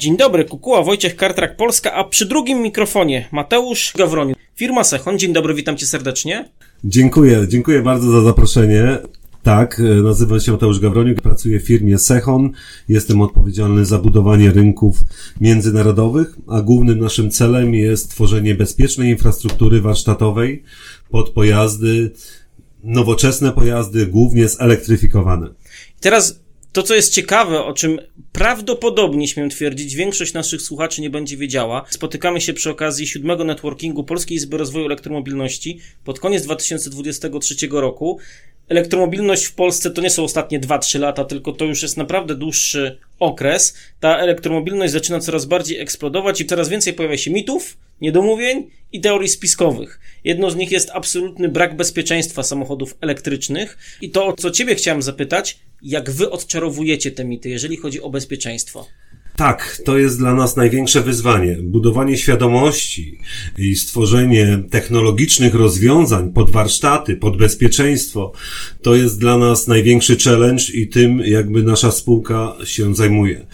Dzień dobry, Kukuła, Wojciech Kartrak Polska, a przy drugim mikrofonie Mateusz Gawroniu. Firma Sechon, dzień dobry, witam cię serdecznie. Dziękuję, dziękuję bardzo za zaproszenie. Tak, e, nazywam się Mateusz Gawroniuk, pracuję w firmie Sechon. Jestem odpowiedzialny za budowanie rynków międzynarodowych, a głównym naszym celem jest tworzenie bezpiecznej infrastruktury warsztatowej pod pojazdy, nowoczesne pojazdy, głównie zelektryfikowane. Teraz to, co jest ciekawe, o czym prawdopodobnie śmiem twierdzić, większość naszych słuchaczy nie będzie wiedziała. Spotykamy się przy okazji siódmego networkingu Polskiej Izby Rozwoju Elektromobilności pod koniec 2023 roku. Elektromobilność w Polsce to nie są ostatnie 2-3 lata, tylko to już jest naprawdę dłuższy okres. Ta elektromobilność zaczyna coraz bardziej eksplodować i coraz więcej pojawia się mitów, niedomówień i teorii spiskowych. Jedną z nich jest absolutny brak bezpieczeństwa samochodów elektrycznych. I to, o co Ciebie chciałem zapytać, jak Wy odczarowujecie te mity, jeżeli chodzi o bezpieczeństwo? Tak, to jest dla nas największe wyzwanie. Budowanie świadomości i stworzenie technologicznych rozwiązań pod warsztaty, pod bezpieczeństwo, to jest dla nas największy challenge i tym jakby nasza spółka się zajmuje.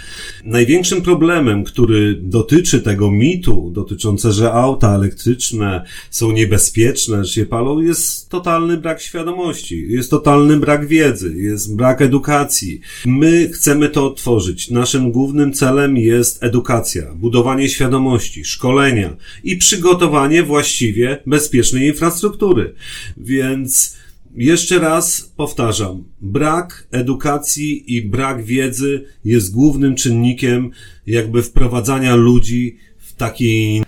Największym problemem, który dotyczy tego mitu, dotyczące, że auta elektryczne są niebezpieczne, że się palą, jest totalny brak świadomości, jest totalny brak wiedzy, jest brak edukacji. My chcemy to otworzyć. Naszym głównym celem celem jest edukacja, budowanie świadomości, szkolenia i przygotowanie właściwie bezpiecznej infrastruktury. Więc jeszcze raz powtarzam, brak edukacji i brak wiedzy jest głównym czynnikiem jakby wprowadzania ludzi w taki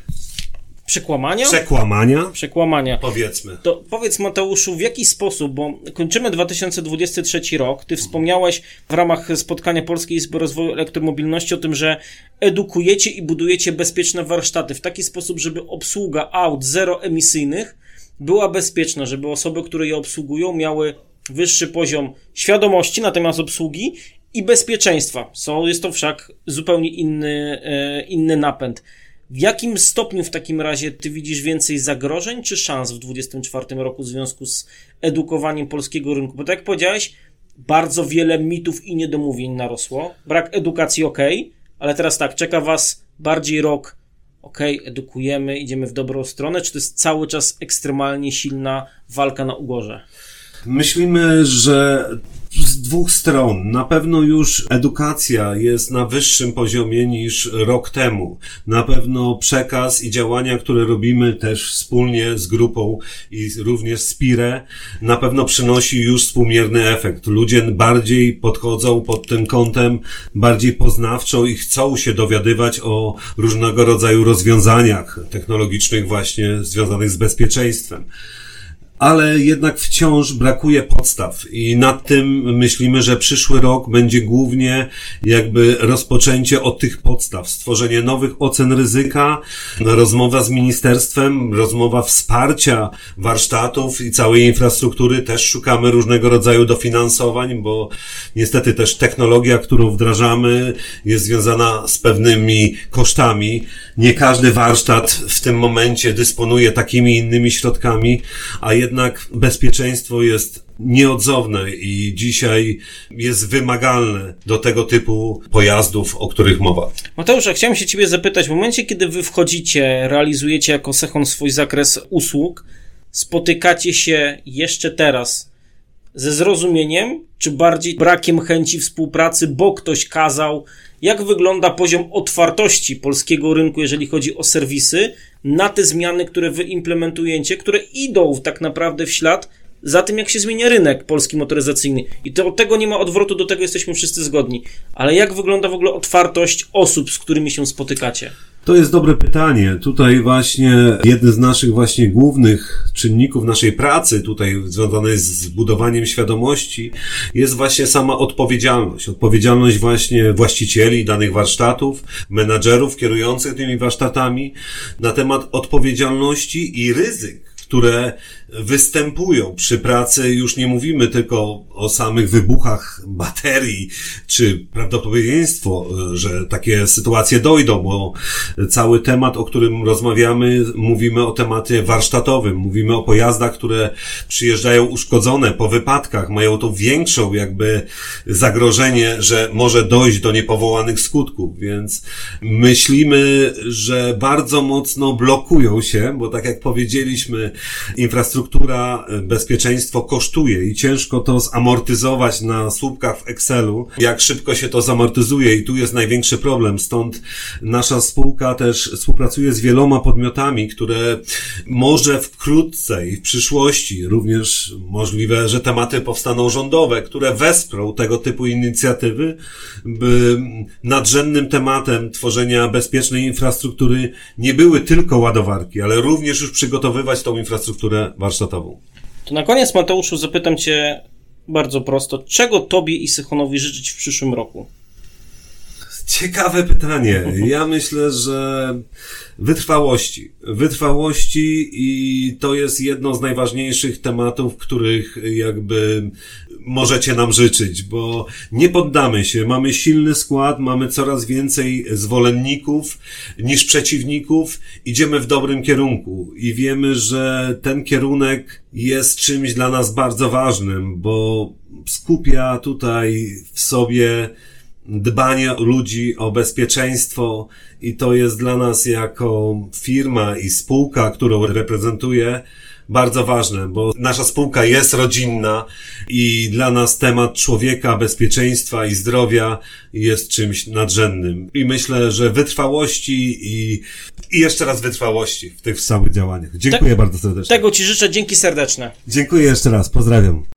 Przekłamania? Przekłamania? Przekłamania. Powiedzmy. To powiedz Mateuszu, w jaki sposób, bo kończymy 2023 rok, ty wspomniałeś w ramach spotkania Polskiej Izby Rozwoju Elektromobilności o tym, że edukujecie i budujecie bezpieczne warsztaty w taki sposób, żeby obsługa aut zeroemisyjnych była bezpieczna, żeby osoby, które je obsługują miały wyższy poziom świadomości na temat obsługi i bezpieczeństwa. So, jest to wszak zupełnie inny, e, inny napęd. W jakim stopniu w takim razie ty widzisz więcej zagrożeń czy szans w 2024 roku w związku z edukowaniem polskiego rynku? Bo tak jak powiedziałeś, bardzo wiele mitów i niedomówień narosło. Brak edukacji ok, ale teraz tak, czeka was bardziej rok ok, edukujemy, idziemy w dobrą stronę, czy to jest cały czas ekstremalnie silna walka na ugorze? Myślimy, że z dwóch stron. Na pewno już edukacja jest na wyższym poziomie niż rok temu. Na pewno przekaz i działania, które robimy też wspólnie z grupą i również z PIRE, na pewno przynosi już współmierny efekt. Ludzie bardziej podchodzą pod tym kątem, bardziej poznawczo i chcą się dowiadywać o różnego rodzaju rozwiązaniach technologicznych właśnie związanych z bezpieczeństwem ale jednak wciąż brakuje podstaw i nad tym myślimy, że przyszły rok będzie głównie jakby rozpoczęcie od tych podstaw, stworzenie nowych ocen ryzyka, rozmowa z ministerstwem, rozmowa wsparcia warsztatów i całej infrastruktury. Też szukamy różnego rodzaju dofinansowań, bo niestety też technologia, którą wdrażamy jest związana z pewnymi kosztami. Nie każdy warsztat w tym momencie dysponuje takimi innymi środkami, a jednak bezpieczeństwo jest nieodzowne i dzisiaj jest wymagalne do tego typu pojazdów, o których mowa. Mateusz, chciałem się Ciebie zapytać, w momencie, kiedy Wy wchodzicie, realizujecie jako Sechon swój zakres usług, spotykacie się jeszcze teraz ze zrozumieniem, czy bardziej brakiem chęci współpracy, bo ktoś kazał, jak wygląda poziom otwartości polskiego rynku, jeżeli chodzi o serwisy, na te zmiany, które wy implementujecie, które idą tak naprawdę w ślad za tym, jak się zmienia rynek polski motoryzacyjny. I to od tego nie ma odwrotu, do tego jesteśmy wszyscy zgodni. Ale jak wygląda w ogóle otwartość osób, z którymi się spotykacie? To jest dobre pytanie. Tutaj właśnie jeden z naszych właśnie głównych czynników naszej pracy tutaj związanej z budowaniem świadomości jest właśnie sama odpowiedzialność. Odpowiedzialność właśnie właścicieli danych warsztatów, menadżerów kierujących tymi warsztatami na temat odpowiedzialności i ryzyk które występują. Przy pracy. Już nie mówimy tylko o samych wybuchach baterii, czy prawdopodobieństwo, że takie sytuacje dojdą, bo cały temat, o którym rozmawiamy, mówimy o temacie warsztatowym, mówimy o pojazdach, które przyjeżdżają uszkodzone po wypadkach, mają to większą jakby zagrożenie, że może dojść do niepowołanych skutków, więc myślimy, że bardzo mocno blokują się, bo tak jak powiedzieliśmy, infrastruktura, bezpieczeństwo kosztuje i ciężko to zamortyzować na słupkach w Excelu, jak szybko się to zamortyzuje i tu jest największy problem, stąd nasza spółka też współpracuje z wieloma podmiotami, które może wkrótce i w przyszłości również możliwe, że tematy powstaną rządowe, które wesprą tego typu inicjatywy, by nadrzędnym tematem tworzenia bezpiecznej infrastruktury nie były tylko ładowarki, ale również już przygotowywać tą infrastrukturę warsztatową. To na koniec, Mateuszu, zapytam Cię bardzo prosto, czego Tobie i Sychonowi życzyć w przyszłym roku? Ciekawe pytanie. Ja myślę, że wytrwałości. Wytrwałości i to jest jedno z najważniejszych tematów, których jakby możecie nam życzyć, bo nie poddamy się. Mamy silny skład, mamy coraz więcej zwolenników niż przeciwników. Idziemy w dobrym kierunku i wiemy, że ten kierunek jest czymś dla nas bardzo ważnym, bo skupia tutaj w sobie dbanie ludzi o bezpieczeństwo i to jest dla nas jako firma i spółka, którą reprezentuję, bardzo ważne, bo nasza spółka jest rodzinna i dla nas temat człowieka, bezpieczeństwa i zdrowia jest czymś nadrzędnym. I myślę, że wytrwałości i, i jeszcze raz wytrwałości w tych całych działaniach. Dziękuję Te, bardzo serdecznie. Tego Ci życzę, dzięki serdeczne. Dziękuję jeszcze raz, pozdrawiam.